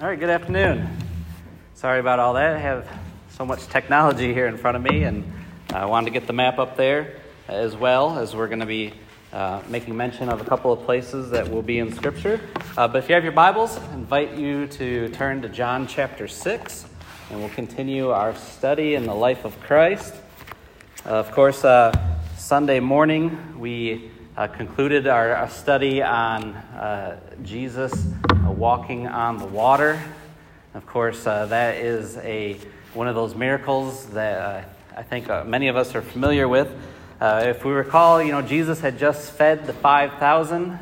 All right, good afternoon. Sorry about all that. I have so much technology here in front of me, and I wanted to get the map up there as well as we're going to be uh, making mention of a couple of places that will be in Scripture. Uh, but if you have your Bibles, I invite you to turn to John chapter 6, and we'll continue our study in the life of Christ. Uh, of course, uh, Sunday morning we uh, concluded our, our, study on uh, Jesus uh, walking on the water. Of course, uh, that is a one of those miracles that uh, I think uh, many of us are familiar with. if we recall, you know, Jesus had just fed the 5,000,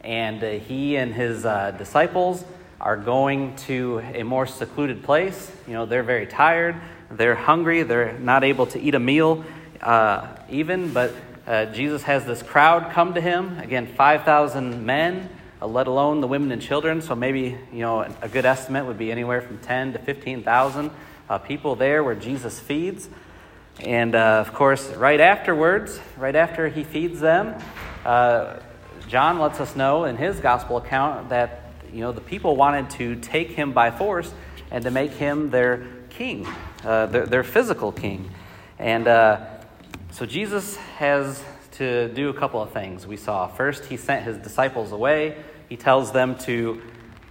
and he and his disciples are going to a more secluded place. You know, they're very tired, they're hungry, they're not able to eat a meal even, but uh, Jesus has this crowd come to him. Again, 5,000 men, uh, let alone the women and children. So maybe, you know, a good estimate would be anywhere from 10 to 15,000 uh, people there where Jesus feeds. And uh, of course, right afterwards, right after he feeds them, uh, John lets us know in his gospel account that, you know, the people wanted to take him by force and to make him their king, uh, their, their, physical king. And so Jesus has to do a couple of things we saw. First, he sent his disciples away. He tells them to,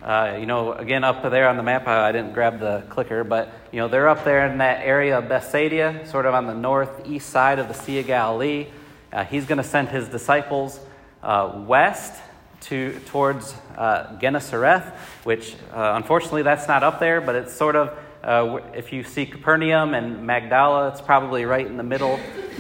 uh, you know, again, up there on the map, I didn't grab the clicker, but, you know, they're up there in that area of Bethsaida, sort of on the northeast side of the Sea of Galilee. Uh, he's going to send his disciples uh, west to, towards uh, Gennesaret, which uh, unfortunately that's not up there, but it's sort of uh, if you see Capernaum and Magdala, it's probably right in the middle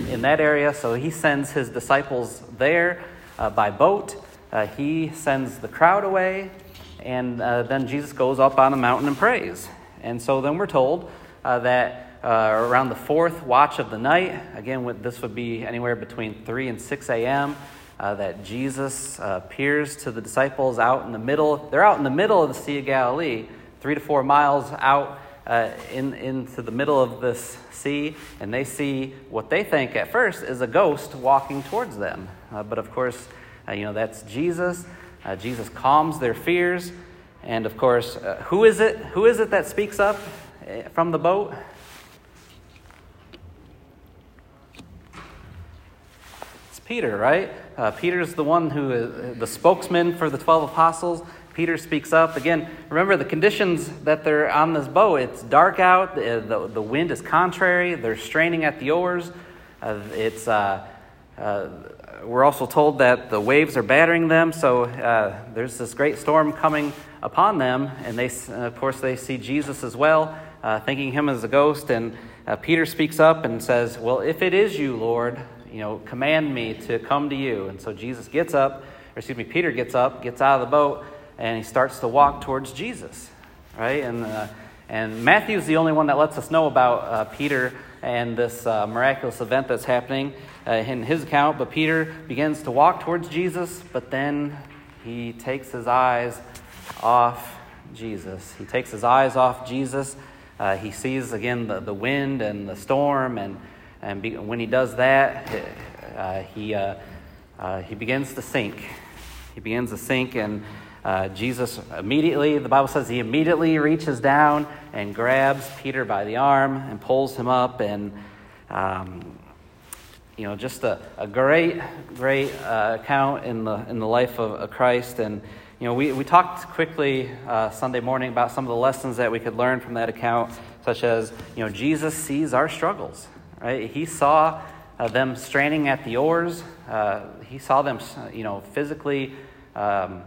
in that area. So he sends his disciples there uh, by boat. Uh, he sends the crowd away, and uh, then Jesus goes up on the mountain and prays. And so then we're told uh, that uh, around the fourth watch of the night, again, this would be anywhere between 3 and 6 a.m., that Jesus appears to the disciples out in the middle. They're out in the middle of the Sea of Galilee, three to four miles out uh, in, into the middle of this sea, and they see what they think at first is a ghost walking towards them. Uh, but of course, uh, you know, that's Jesus. Uh, Jesus calms their fears. And of course, uh, who is it? Who is it that speaks up uh, from the boat? It's Peter, right? Peter's the one who is the spokesman for the 12 apostles. Peter speaks up. Again, remember the conditions that they're on this boat. It's dark out, the, the, wind is contrary, they're straining at the oars. Uh, it's, uh, uh, we're also told that the waves are battering them, so uh, there's this great storm coming upon them, and they, of course, they see Jesus as well, uh, thinking him as a ghost. And uh, Peter speaks up and says, Well, if it is you, Lord, you know, command me to come to you. And so Jesus gets up, or excuse me, Peter gets up, gets out of the boat, and he starts to walk towards Jesus, right? And, uh, and Matthew's the only one that lets us know about uh, Peter and this uh, miraculous event that's happening uh, in his account. But Peter begins to walk towards Jesus, but then he takes his eyes off Jesus. He takes his eyes off Jesus. Uh, he sees again the, the wind and the storm, and, and be, when he does that, uh, he, he begins to sink. He begins to sink, and uh, Jesus immediately, the Bible says he immediately reaches down and grabs Peter by the arm and pulls him up. And, um, you know, just a, a great, great uh, account in the, in the life of, Christ. And, you know, we, we talked quickly uh, Sunday morning about some of the lessons that we could learn from that account, such as, you know, Jesus sees our struggles, right? He saw uh, them straining at the oars, uh, he saw them, you know, physically. Um,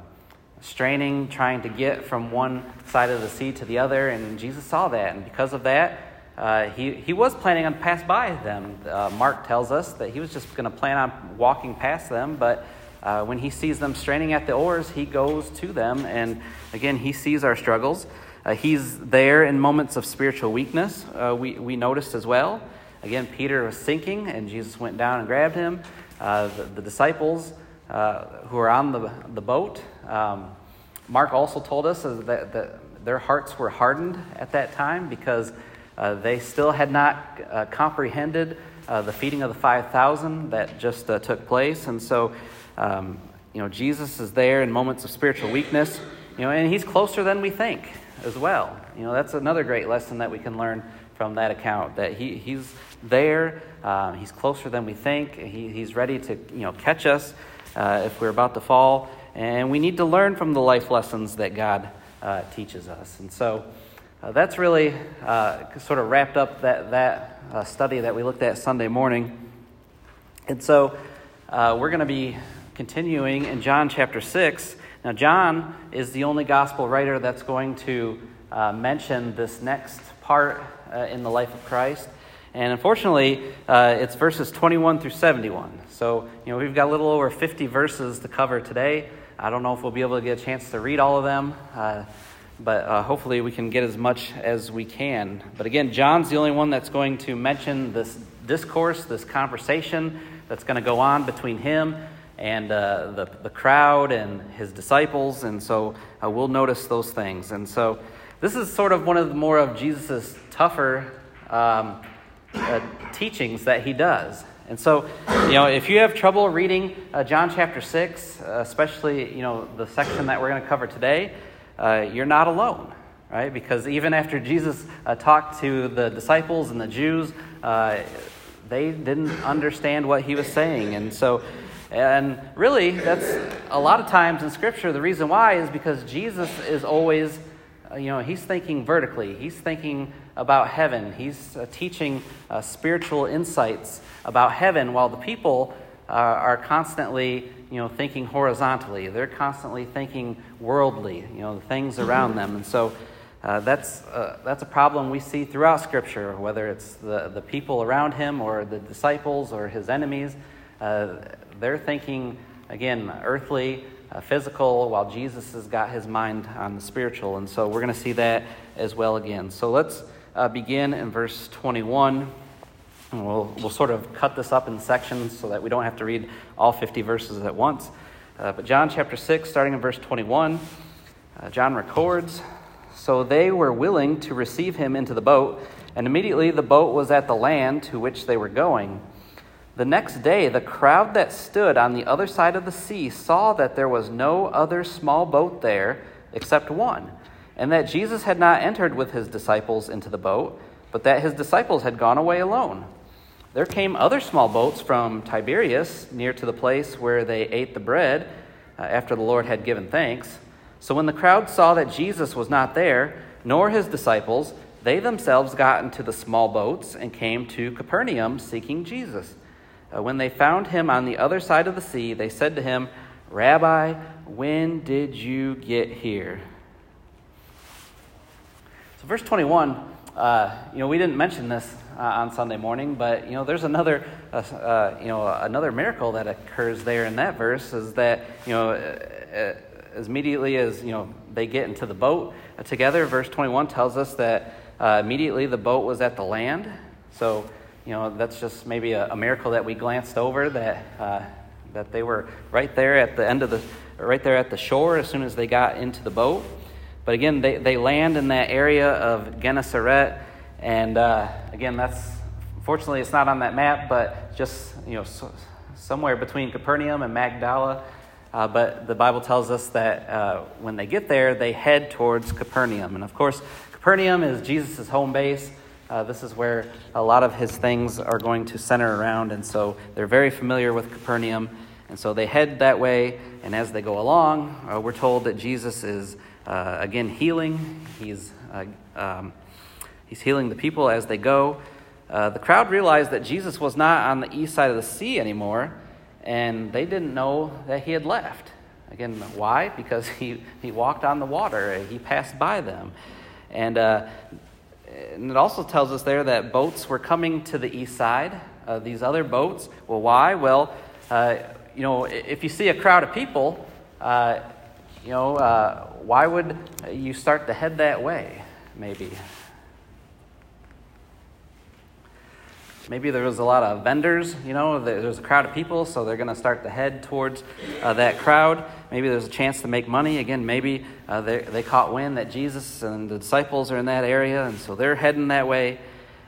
straining, trying to get from one side of the sea to the other. And Jesus saw that. And because of that, uh, he, he was planning on pass by them. Uh, Mark tells us that he was just going to plan on walking past them, but uh, when he sees them straining at the oars, he goes to them. And again, he sees our struggles. Uh, he's there in moments of spiritual weakness, uh, we, we noticed as well. Again, Peter was sinking, and Jesus went down and grabbed him. Uh, the, the, disciples who are on the, the boat, um, Mark also told us that, that, their hearts were hardened at that time because uh, they still had not uh, comprehended uh, the feeding of the 5,000 that just uh, took place. And so, um, you know, Jesus is there in moments of spiritual weakness. You know, and he's closer than we think as well. You know, that's another great lesson that we can learn from that account that he, he's there, uh, he's closer than we think, he, he's ready to you know, catch us uh, if we're about to fall. And we need to learn from the life lessons that God uh, teaches us. And so uh, that's really uh, sort of wrapped up that, that uh, study that we looked at Sunday morning. And so we're going to be continuing in John chapter 6. Now, John is the only gospel writer that's going to mention this next part uh, in the life of Christ. And unfortunately, uh, it's verses 21 through 71. So, you know, we've got a little over 50 verses to cover today. I don't know if we'll be able to get a chance to read all of them, uh, but uh, hopefully we can get as much as we can. But again, John's the only one that's going to mention this discourse, this conversation that's going to go on between him and uh, the, the crowd and his disciples. And so uh, we'll notice those things. And so this is sort of one of the more of Jesus' tougher um, uh, teachings that he does. And so, you know, if you have trouble reading uh, John chapter 6, uh, especially, you know, the section that we're going to cover today, uh, you're not alone, right? Because even after Jesus uh, talked to the disciples and the Jews, uh, they didn't understand what he was saying. And so, and really, that's a lot of times in Scripture, the reason why is because Jesus is always you know, he's thinking vertically. He's thinking about heaven. He's uh, teaching uh, spiritual insights about heaven while the people uh, are constantly, you know, thinking horizontally. They're constantly thinking worldly, you know, the things around them. And so uh, that's, uh, that's a problem we see throughout Scripture, whether it's the, the people around him or the disciples or his enemies. they're thinking, again, earthly uh, physical, while Jesus has got his mind on the spiritual. And so we're going to see that as well again. So let's uh, begin in verse 21. And we'll, we'll sort of cut this up in sections so that we don't have to read all 50 verses at once. Uh, but John chapter 6, starting in verse 21, uh, John records So they were willing to receive him into the boat, and immediately the boat was at the land to which they were going. The next day, the crowd that stood on the other side of the sea saw that there was no other small boat there except one, and that Jesus had not entered with his disciples into the boat, but that his disciples had gone away alone. There came other small boats from Tiberias near to the place where they ate the bread uh, after the Lord had given thanks. So when the crowd saw that Jesus was not there, nor his disciples, they themselves got into the small boats and came to Capernaum seeking Jesus. Uh, when they found him on the other side of the sea, they said to him, Rabbi, when did you get here? So, verse 21, uh, you know, we didn't mention this uh, on Sunday morning, but, you know, there's another, uh, uh, you know, another miracle that occurs there in that verse is that, you know, uh, as immediately as, you know, they get into the boat together, verse 21 tells us that immediately the boat was at the land. So, you know, that's just maybe a, a miracle that we glanced over that, uh, that they were right there at the end of the, right there at the shore as soon as they got into the boat. But again, they, they land in that area of Gennesaret. And uh, again, that's, fortunately, it's not on that map, but just, you know, so, somewhere between Capernaum and Magdala. Uh, but the Bible tells us that uh, when they get there, they head towards Capernaum. And of course, Capernaum is Jesus' home base. Uh, this is where a lot of his things are going to center around, and so they're very familiar with Capernaum. And so they head that way, and as they go along, uh, we're told that Jesus is uh, again healing. He's, uh, um, he's healing the people as they go. Uh, the crowd realized that Jesus was not on the east side of the sea anymore, and they didn't know that he had left. Again, why? Because he, he walked on the water, he passed by them. And uh, and it also tells us there that boats were coming to the east side. Uh, these other boats. Well, why? Well, uh, you know, if you see a crowd of people, uh, you know, uh, why would you start to head that way? Maybe. Maybe there was a lot of vendors, you know, there's a crowd of people, so they're going to start to head towards uh, that crowd. Maybe there's a chance to make money. Again, maybe uh, they, they caught wind that Jesus and the disciples are in that area, and so they're heading that way.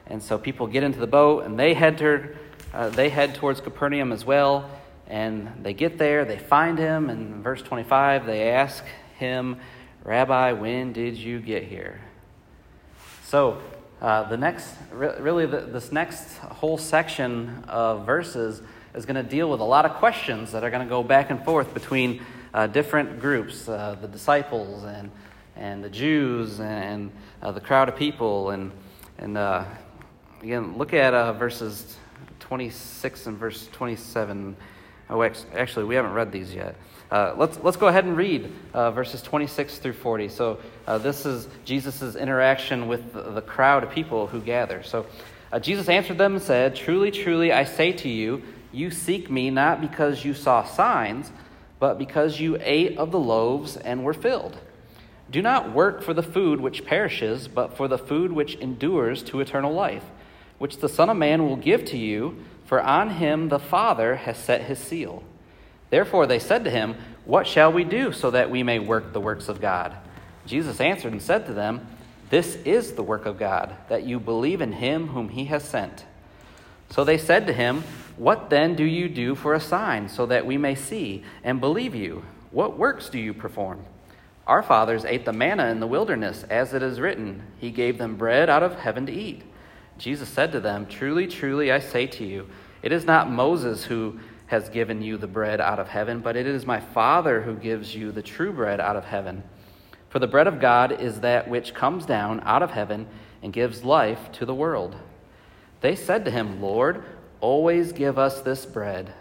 And so people get into the boat and they head, to, uh, they head towards Capernaum as well. And they get there, they find him. In verse 25, they ask him, Rabbi, when did you get here? So, uh, the next, really, the, this next whole section of verses is going to deal with a lot of questions that are going to go back and forth between uh, different groups uh, the disciples and, and the Jews and uh, the crowd of people. And, and uh, again, look at verses 26 and verse 27. Oh, actually, we haven't read these yet. Uh, let's, let's go ahead and read uh, verses 26 through 40. So, uh, this is Jesus' interaction with the, the, crowd of people who gather. So, uh, Jesus answered them and said, Truly, truly, I say to you, you seek me not because you saw signs, but because you ate of the loaves and were filled. Do not work for the food which perishes, but for the food which endures to eternal life, which the Son of Man will give to you, for on him the Father has set his seal. Therefore they said to him, What shall we do so that we may work the works of God? Jesus answered and said to them, This is the work of God, that you believe in him whom he has sent. So they said to him, What then do you do for a sign, so that we may see and believe you? What works do you perform? Our fathers ate the manna in the wilderness, as it is written, He gave them bread out of heaven to eat. Jesus said to them, Truly, truly, I say to you, it is not Moses who has given you the bread out of heaven, but it is my Father who gives you the true bread out of heaven. For the bread of God is that which comes down out of heaven and gives life to the world. They said to him, Lord, always give us this bread.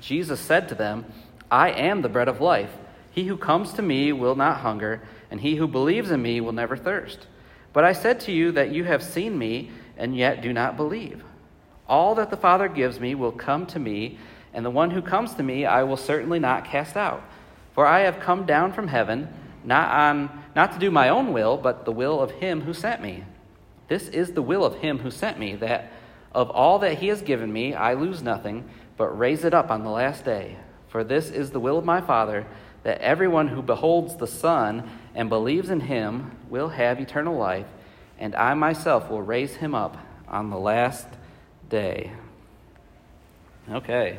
Jesus said to them, I am the bread of life. He who comes to me will not hunger, and he who believes in me will never thirst. But I said to you that you have seen me, and yet do not believe. All that the Father gives me will come to me and the one who comes to me I will certainly not cast out. For I have come down from heaven, not, on, not to do my own will, but the will of him who sent me. This is the will of him who sent me, that of all that he has given me I lose nothing, but raise it up on the last day. For this is the will of my Father, that everyone who beholds the Son and believes in him will have eternal life, and I myself will raise him up on the last day. Okay.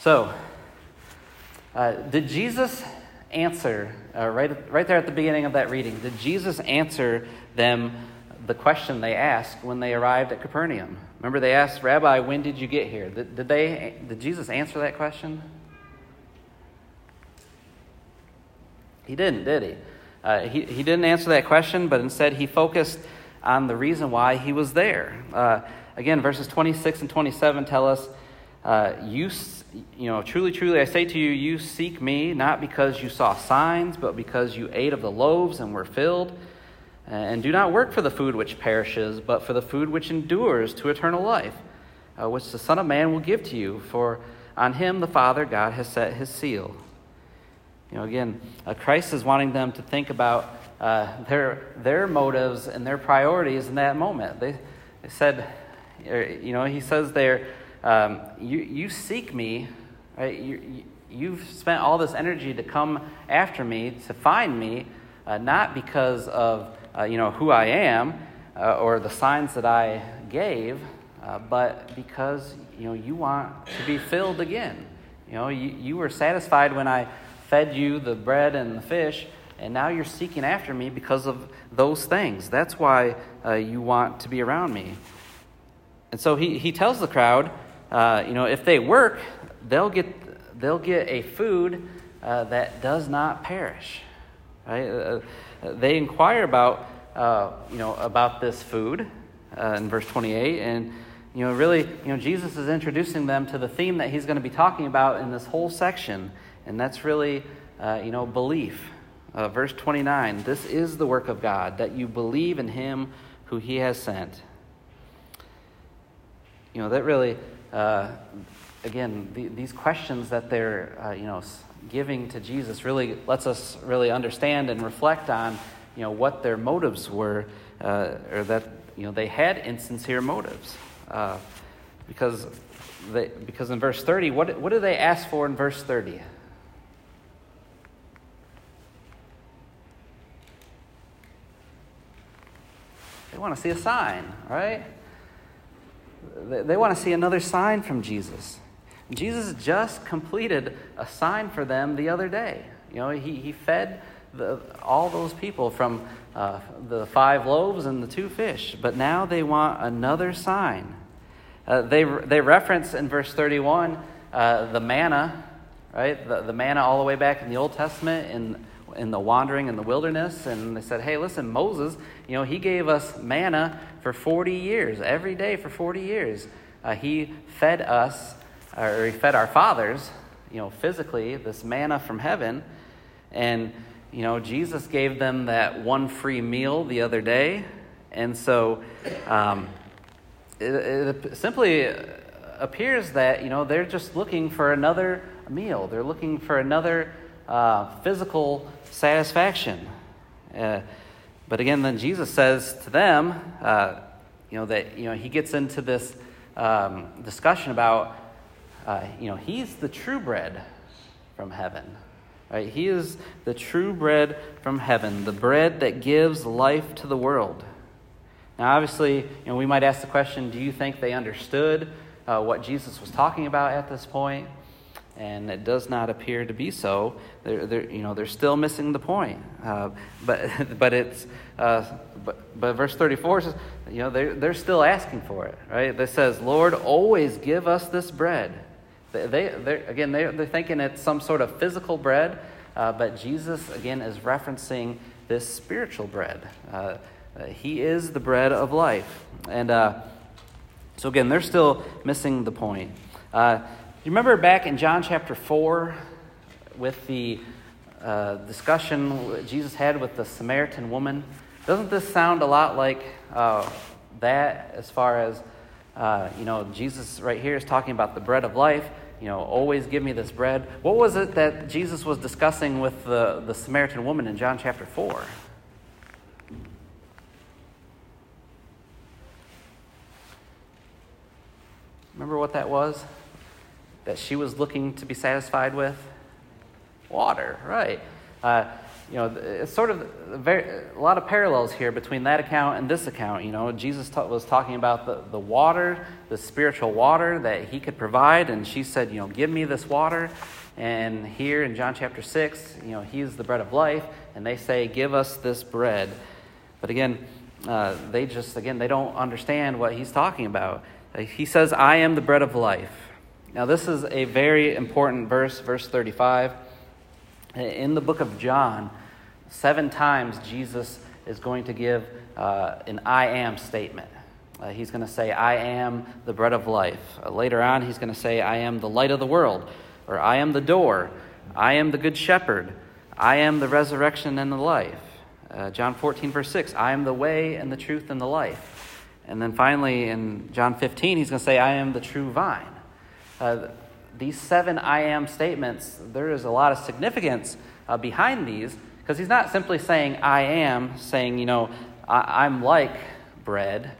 So, uh, did Jesus answer, uh, right, right there at the beginning of that reading, did Jesus answer them the question they asked when they arrived at Capernaum? Remember, they asked, Rabbi, when did you get here? Did, did, they, did Jesus answer that question? He didn't, did he? Uh, he? He didn't answer that question, but instead he focused on the reason why he was there. Uh, again, verses 26 and 27 tell us, uh, you you know, truly, truly, I say to you, you seek me not because you saw signs, but because you ate of the loaves and were filled. And do not work for the food which perishes, but for the food which endures to eternal life, uh, which the Son of Man will give to you. For on him the Father God has set his seal. You know, again, uh, Christ is wanting them to think about uh, their, their motives and their priorities in that moment. They, they said, you know, he says there, um, you, you seek me, right? You, you've spent all this energy to come after me, to find me, uh, not because of uh, you know, who I am uh, or the signs that I gave, uh, but because you, know, you want to be filled again. You, know, you, you were satisfied when I fed you the bread and the fish, and now you're seeking after me because of those things. That's why uh, you want to be around me. And so he, he tells the crowd, uh, you know, if they work, they'll get, they'll get a food uh, that does not perish. Right? Uh, uh they inquire about, uh, you know, about this food in verse 28, and you know, really, you know, Jesus is introducing them to the theme that he's going to be talking about in this whole section, and that's really, you know, belief. verse 29 This is the work of God, that you believe in him who he has sent. You know, that really uh, again, the, these questions that they're, uh, you know, giving to Jesus really lets us really understand and reflect on, you know, what their motives were, uh, or that, you know, they had insincere motives. Uh, because, they, because in verse 30, what, what do they ask for in verse 30? They want to see a sign, right? They want to see another sign from Jesus. Jesus just completed a sign for them the other day. You know, he, he fed the, all those people from uh, the five loaves and the two fish, but now they want another sign. Uh, they, they reference in verse 31 uh, the manna, right? The, the manna all the way back in the Old Testament in, in the wandering in the wilderness. And they said, hey, listen, Moses, you know, he gave us manna for 40 years, every day for 40 years. Uh, he fed us, or he fed our fathers, you know, physically, this manna from heaven. And you know, Jesus gave them that one free meal the other day. And so um, it, it simply appears that, you know, they're just looking for another meal. They're looking for another uh, physical satisfaction. Uh, but again, then Jesus says to them, uh, you know, that, you know, he gets into this um, discussion about, uh, you know, he's the true bread from heaven. Right? He is the true bread from heaven, the bread that gives life to the world. Now, obviously, you know, we might ask the question do you think they understood uh, what Jesus was talking about at this point? And it does not appear to be so. They're, they're you know, they're still missing the point. Uh, but, but, it's, uh, but, but verse 34 says, you know, they're, they're still asking for it, right? It says, Lord, always give us this bread. They, they, again, they, they're thinking it's some sort of physical bread, uh, but Jesus, again, is referencing this spiritual bread. Uh, uh, he is the bread of life. And uh, so, again, they're still missing the point. Uh, you remember back in John chapter 4 with the uh, discussion Jesus had with the Samaritan woman? Doesn't this sound a lot like that as far as, you know, Jesus right here is talking about the bread of life? you know, always give me this bread. What was it that Jesus was discussing with the, the Samaritan woman in John chapter 4? Remember what that was? That she was looking to be satisfied with? Water, right. Uh, you know, it's sort of very, a lot of parallels here between that account and this account. You know, Jesus was talking about the, the water, the spiritual water that he could provide, and she said, you know, give me this water. And here in John chapter 6, you know, he's the bread of life, and they say, give us this bread. But again, uh, they just, again, they don't understand what he's talking about. He says, I am the bread of life. Now, this is a very important verse, verse 35. In the book of John, seven times Jesus is going to give uh, an I am statement. Uh, he's going to say, I am the bread of life. Uh, later on, he's going to say, I am the light of the world, or I am the door, I am the good shepherd, I am the resurrection and the life. Uh, John 14, verse 6, I am the way and the truth and the life. And then finally, in John 15, he's going to say, I am the true vine. Uh, these seven I am statements, there is a lot of significance uh, behind these because he's not simply saying I am, saying, you know, I- am like bread,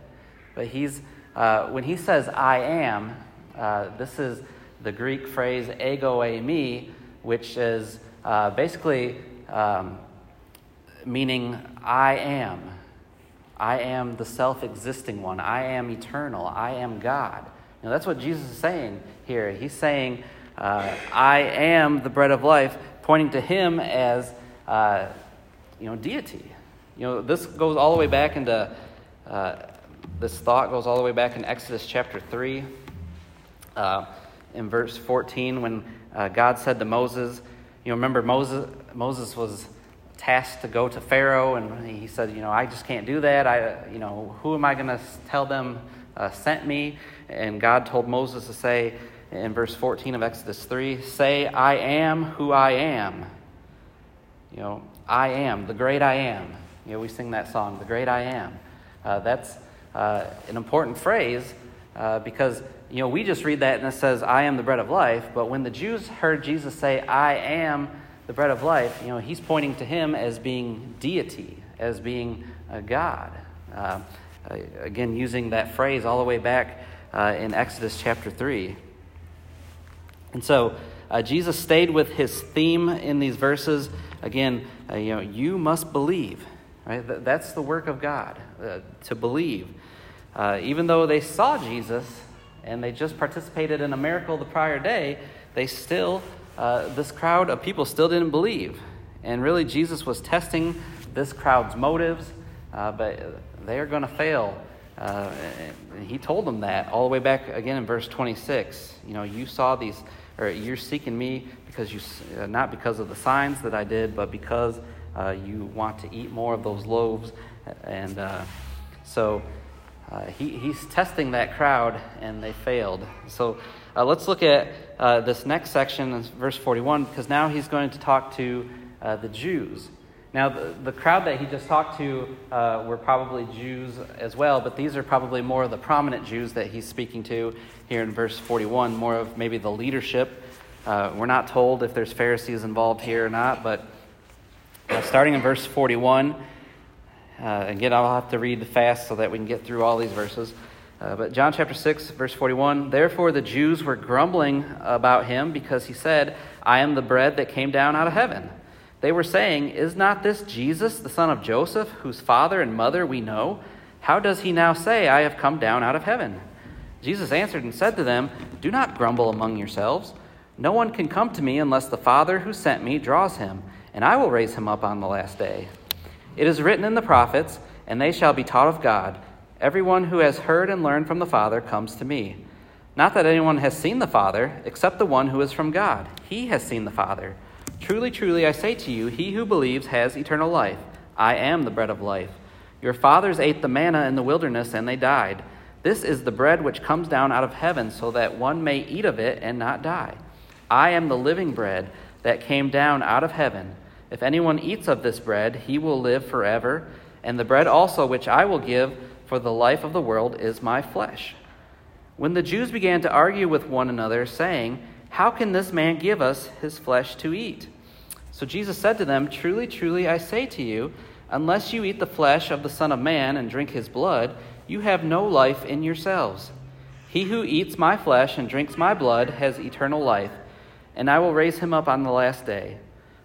but he's, uh, when he says I am, uh, this is the Greek phrase ego eimi, which is uh, basically um, meaning I am. I am the self existing one. I am eternal. I am God. Know, that's what Jesus is saying here. He's saying, uh, I am the bread of life, pointing to him as, uh, you know, deity. You know, this goes all the way back into, uh, this thought goes all the way back in Exodus chapter 3, uh, in verse 14, when uh, God said to Moses, you know, remember Moses, Moses was tasked to go to Pharaoh, and he said, you know, I just can't do that. I, you know, who am I going to tell them uh, sent me? And God told Moses to say, in verse 14 of Exodus 3 say, I am who I am. You know, I am, the great I am. You know, we sing that song, the great I am. Uh, that's uh, an important phrase uh, because, you know, we just read that and it says, I am the bread of life. But when the Jews heard Jesus say, I am the bread of life, you know, he's pointing to him as being deity, as being a God. Uh, again, using that phrase all the way back uh, in Exodus chapter 3. And so uh, Jesus stayed with his theme in these verses. Again, uh, you know, you must believe. Right? That's the work of God, uh, to believe. Uh, even though they saw Jesus and they just participated in a miracle the prior day, they still, uh, this crowd of people still didn't believe. And really, Jesus was testing this crowd's motives, but they are going to fail. Uh, he told them that all the way back again in verse 26. You know, you saw these, or you're seeking me because you, uh, not because of the signs that I did, but because uh, you want to eat more of those loaves. And uh, so uh, he, he's testing that crowd, and they failed. So uh, let's look at this next section, verse 41, because now he's going to talk to the Jews. Now, the, the, crowd that he just talked to uh, were probably Jews as well, but these are probably more of the prominent Jews that he's speaking to here in verse 41, more of maybe the leadership. Uh, we're not told if there's Pharisees involved here or not, but starting in verse 41, uh, again, I'll have to read fast so that we can get through all these verses. Uh, but John chapter 6, verse 41 Therefore the Jews were grumbling about him because he said, I am the bread that came down out of heaven. They were saying, Is not this Jesus, the son of Joseph, whose father and mother we know? How does he now say, I have come down out of heaven? Jesus answered and said to them, Do not grumble among yourselves. No one can come to me unless the Father who sent me draws him, and I will raise him up on the last day. It is written in the prophets, and they shall be taught of God. Everyone who has heard and learned from the Father comes to me. Not that anyone has seen the Father, except the one who is from God. He has seen the Father. Truly, truly, I say to you, he who believes has eternal life. I am the bread of life. Your fathers ate the manna in the wilderness, and they died. This is the bread which comes down out of heaven, so that one may eat of it and not die. I am the living bread that came down out of heaven. If anyone eats of this bread, he will live forever, and the bread also which I will give for the life of the world is my flesh. When the Jews began to argue with one another, saying, How can this man give us his flesh to eat? So Jesus said to them, Truly, truly, I say to you, unless you eat the flesh of the Son of Man and drink his blood, you have no life in yourselves. He who eats my flesh and drinks my blood has eternal life, and I will raise him up on the last day.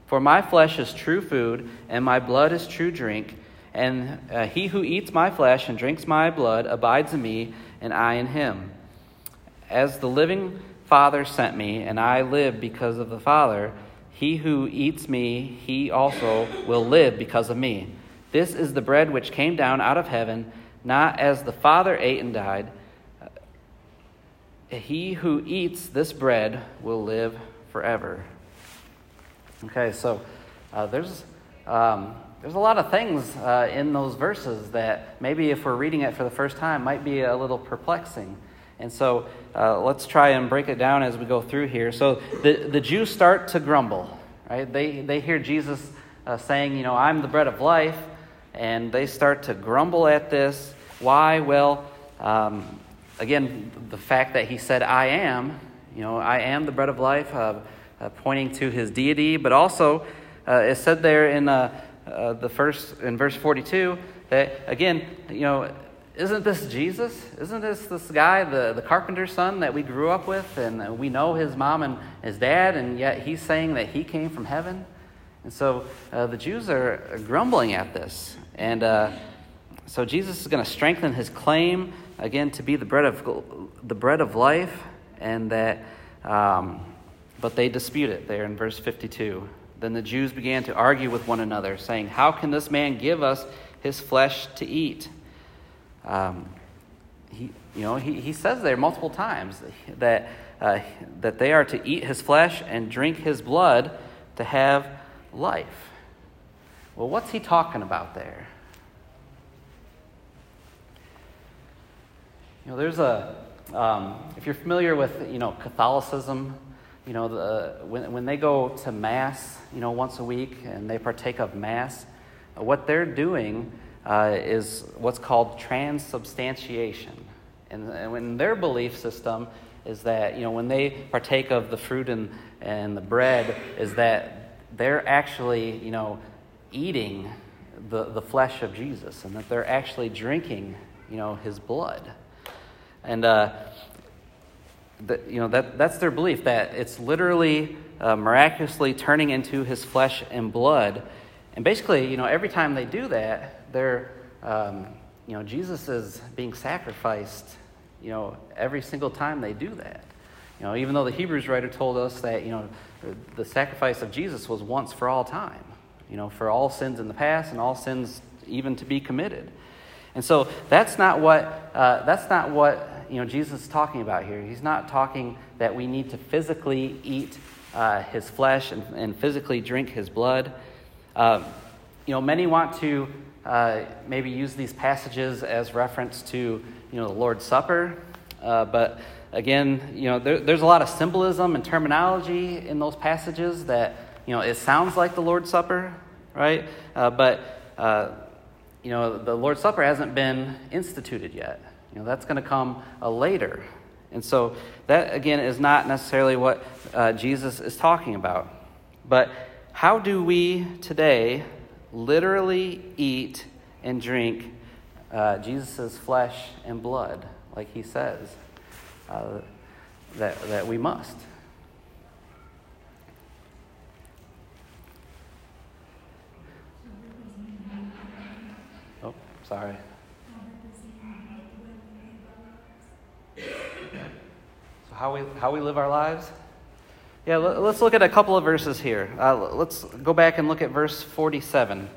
For my flesh is true food, and my blood is true drink. And uh, he who eats my flesh and drinks my blood abides in me, and I in him. As the living Father sent me, and I live because of the Father, he who eats me, he also will live because of me. This is the bread which came down out of heaven, not as the Father ate and died. He who eats this bread will live forever. Okay, so uh, there's, um, there's a lot of things uh, in those verses that maybe if we're reading it for the first time might be a little perplexing. And so uh, let's try and break it down as we go through here. So the, the Jews start to grumble, right? They, they hear Jesus uh, saying, you know, I'm the bread of life, and they start to grumble at this. Why? Well, um, again, the fact that he said, I am, you know, I am the bread of life. Uh, uh, pointing to his deity, but also uh, it said there in uh, the first in verse 42 that again, you know, isn't this Jesus? Isn't this this guy, the, the carpenter's son that we grew up with, and we know his mom and his dad, and yet he's saying that he came from heaven? And so uh, the Jews are grumbling at this, and uh, so Jesus is going to strengthen his claim again to be the bread of the bread of life, and that. Um, but they dispute it there in verse 52. Then the Jews began to argue with one another, saying, How can this man give us his flesh to eat? Um, he, you know, he, he says there multiple times that, uh, that they are to eat his flesh and drink his blood to have life. Well, what's he talking about there? You know, there's a, um, if you're familiar with, you know, Catholicism, you know, the, when, when they go to Mass, you know, once a week and they partake of Mass, what they're doing uh, is what's called transubstantiation. And, and in their belief system is that, you know, when they partake of the fruit and, and the bread, is that they're actually, you know, eating the, the flesh of Jesus and that they're actually drinking, you know, his blood. And, uh, that, you know, that, that's their belief, that it's literally uh, miraculously turning into his flesh and blood. And basically, you know, every time they do that, they're, um, you know, Jesus is being sacrificed, you know, every single time they do that. You know, even though the Hebrews writer told us that, you know, the sacrifice of Jesus was once for all time, you know, for all sins in the past and all sins even to be committed. And so that's not what, uh, that's not what you know, Jesus is talking about here. He's not talking that we need to physically eat uh, his flesh and, and, physically drink his blood. Uh, you know, many want to uh, maybe use these passages as reference to, you know, the Lord's Supper. Uh, but again, you know, there, there's a lot of symbolism and terminology in those passages that, you know, it sounds like the Lord's Supper, right? Uh, but, uh, you know, the Lord's Supper hasn't been instituted yet. You know, that's going to come uh, later. And so that, again, is not necessarily what uh, Jesus is talking about. But how do we today literally eat and drink uh, Jesus' flesh and blood, like he says uh, that, that we must? Oh, sorry. So, how we, how we live our lives? Yeah, let's look at a couple of verses here. Uh, let's go back and look at verse 47.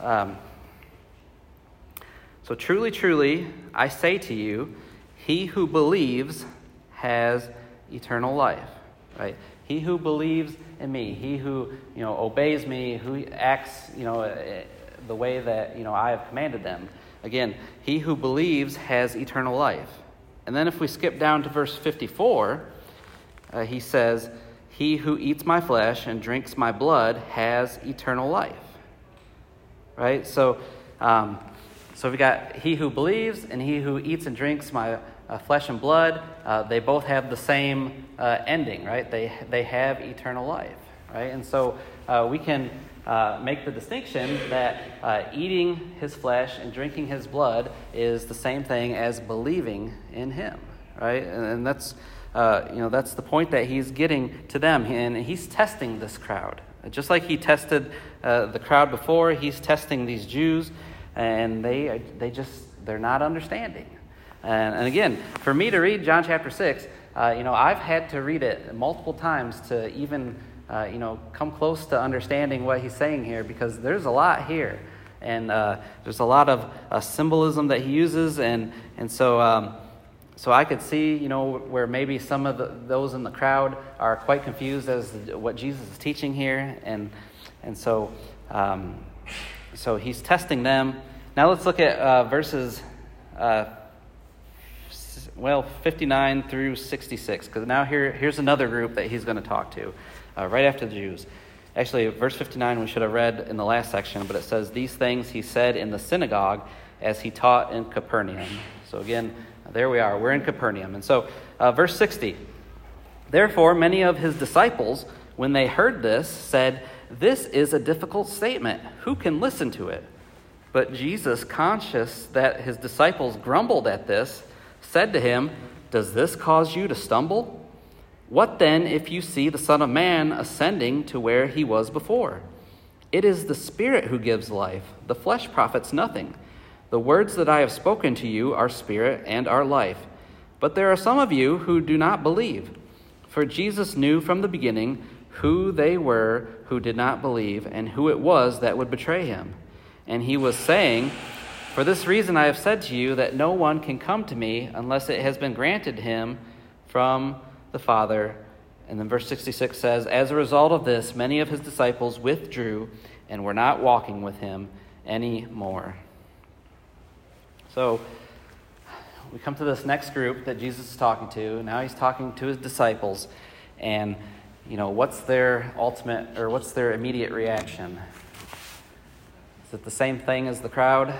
Um, so, truly, truly, I say to you, he who believes has eternal life. Right? He who believes in me, he who you know obeys me, who acts you know eh, the way that you know I have commanded them. Again, he who believes has eternal life. And then if we skip down to verse 54, uh, he says, He who eats my flesh and drinks my blood has eternal life. Right? So, um, so we got he who believes and he who eats and drinks my uh, flesh and blood. Uh, they both have the same uh, ending, right? They, they have eternal life, right? And so uh, we can uh, make the distinction that uh, eating his flesh and drinking his blood is the same thing as believing in him, right? And, and that's, uh, you know, that's the point that he's getting to them. And he's testing this crowd. Just like he tested uh, the crowd before, he's testing these Jews, and they, they just, they're not understanding. And, and again, for me to read John chapter 6, uh, you know, I've had to read it multiple times to even uh, you know, come close to understanding what he's saying here because there's a lot here. And uh, there's a lot of uh, symbolism that he uses. And, and so, um, so I could see, you know, where maybe some of the, those in the crowd are quite confused as to what Jesus is teaching here. And, and so, um, so he's testing them. Now let's look at uh, verses uh, well, 59 through 66, because now here, here's another group that he's going to talk to uh, right after the Jews. Actually, verse 59 we should have read in the last section, but it says, These things he said in the synagogue as he taught in Capernaum. So again, there we are. We're in Capernaum. And so, uh, verse 60 Therefore, many of his disciples, when they heard this, said, This is a difficult statement. Who can listen to it? But Jesus, conscious that his disciples grumbled at this, said to him, Does this cause you to stumble? What then if you see the Son of Man ascending to where he was before? It is the Spirit who gives life, the flesh profits nothing. The words that I have spoken to you are spirit and are life. But there are some of you who do not believe. For Jesus knew from the beginning who they were who did not believe and who it was that would betray him. And he was saying, For this reason I have said to you that no one can come to me unless it has been granted him from the Father. And then verse 66 says, As a result of this, many of his disciples withdrew and were not walking with him anymore. So we come to this next group that Jesus is talking to. Now he's talking to his disciples. And, you know, what's their ultimate or what's their immediate reaction? Is it the same thing as the crowd?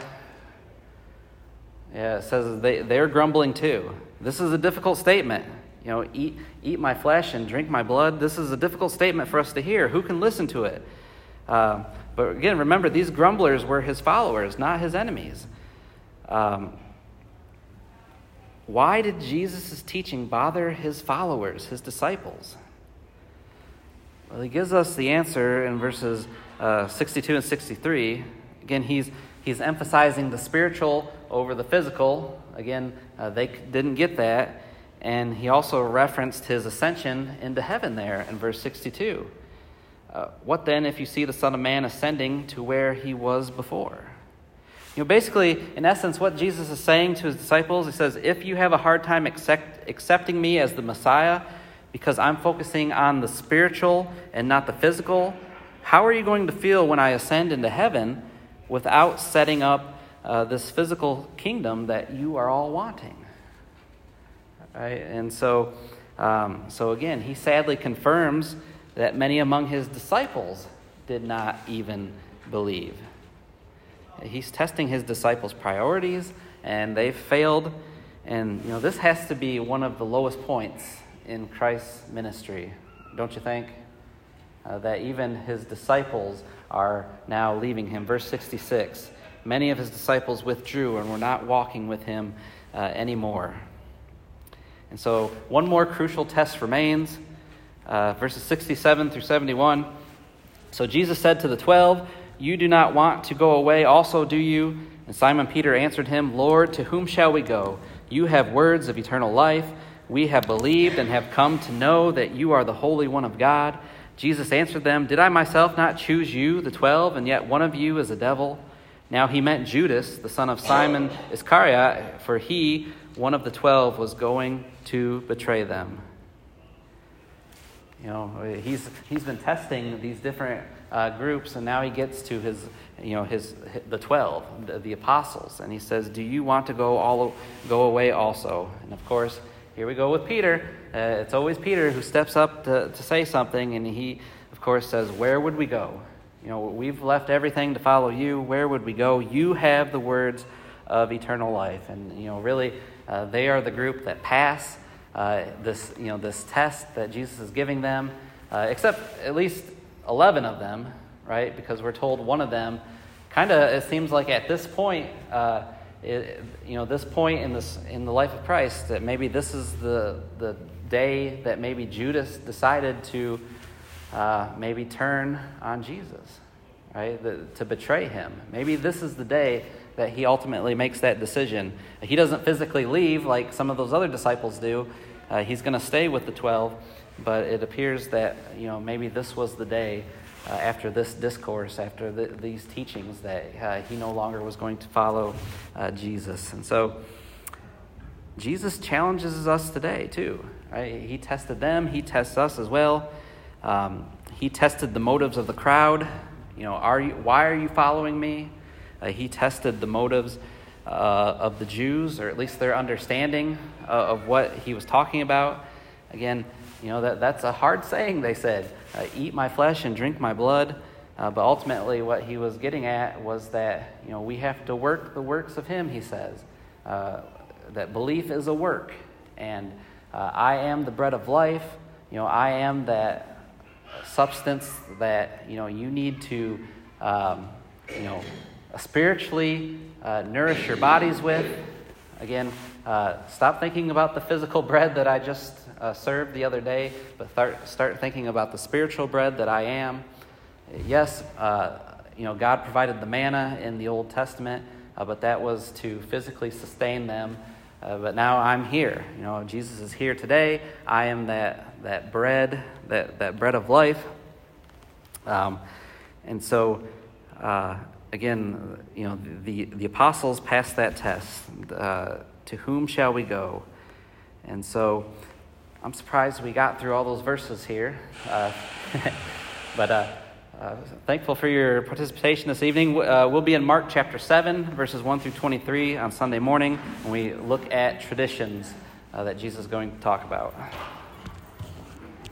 Yeah, it says they, they're grumbling too. This is a difficult statement you know, eat, eat my flesh and drink my blood. This is a difficult statement for us to hear. Who can listen to it? Uh, but again, remember, these grumblers were his followers, not his enemies. Um, why did Jesus' teaching bother his followers, his disciples? Well, he gives us the answer in verses uh, 62 and 63. Again, he's, he's emphasizing the spiritual over the physical. Again, uh, they didn't get that. And he also referenced his ascension into heaven there in verse 62. uh, what then if you see the Son of Man ascending to where he was before? You know, basically, in essence, what Jesus is saying to his disciples, he says, if you have a hard time accept, accepting me as the Messiah because I'm focusing on the spiritual and not the physical, how are you going to feel when I ascend into heaven without setting up uh, this physical kingdom that you are all wanting? Right? And so, um, so again, he sadly confirms that many among his disciples did not even believe. He's testing his disciples' priorities, and they've failed. And you know, this has to be one of the lowest points in Christ's ministry, don't you think? Uh, that even his disciples are now leaving him. Verse 66 Many of his disciples withdrew and were not walking with him uh, anymore. And so, one more crucial test remains uh, verses 67 through 71. So Jesus said to the twelve, You do not want to go away, also do you? And Simon Peter answered him, Lord, to whom shall we go? You have words of eternal life. We have believed and have come to know that you are the Holy One of God. Jesus answered them, Did I myself not choose you, the twelve, and yet one of you is a devil? Now he meant Judas, the son of Simon Iscariot, for he, one of the twelve, was going to betray them. You know, he's, he's been testing these different uh, groups, and now he gets to his, you know, his, the 12, the, the, apostles, and he says, do you want to go, all, go away also? And of course, here we go with Peter. Uh, it's always Peter who steps up to, to say something, and he, of course, says, where would we go? You know, we've left everything to follow you. Where would we go? You have the words of eternal life. And, you know, really, uh, they are the group that pass uh, this, you know, this test that Jesus is giving them, uh, except at least 11 of them, right? Because we're told one of them, kind of, it seems like at this point, uh, it, you know, this point in, this, in the life of Christ, that maybe this is the, the day that maybe Judas decided to uh, maybe turn on Jesus, right? The, to betray him. Maybe this is the day that he ultimately makes that decision. He doesn't physically leave like some of those other disciples do. Uh, he's going to stay with the 12, but it appears that, you know, maybe this was the day uh, after this discourse, after the, these teachings, that uh, he no longer was going to follow uh, Jesus. And so Jesus challenges us today, too. Right? He tested them, he tests us as well. Um, he tested the motives of the crowd. You know, are you, why are you following me? Uh, he tested the motives uh, of the Jews, or at least their understanding uh, of what he was talking about. Again, you know, that, that's a hard saying, they said. Uh, Eat my flesh and drink my blood. Uh, but ultimately, what he was getting at was that, you know, we have to work the works of him, he says. Uh, that belief is a work. And I am the bread of life. You know, I am that substance that, you know, you need to, um, you know, spiritually uh, nourish your bodies with. Again, uh, stop thinking about the physical bread that I just uh, served the other day, but start, start thinking about the spiritual bread that I am. Yes, uh, you know, God provided the manna in the Old Testament, uh, but that was to physically sustain them. Uh, but now I'm here. You know, Jesus is here today. I am that, that bread, that, that bread of life. Um, and so, again, you know, the, the apostles passed that test. Uh, to whom shall we go? And so I'm surprised we got through all those verses here. Uh, but uh, uh, thankful for your participation this evening. Uh, we'll be in Mark chapter 7, verses 1 through 23 on Sunday morning when we look at traditions uh, that Jesus is going to talk about.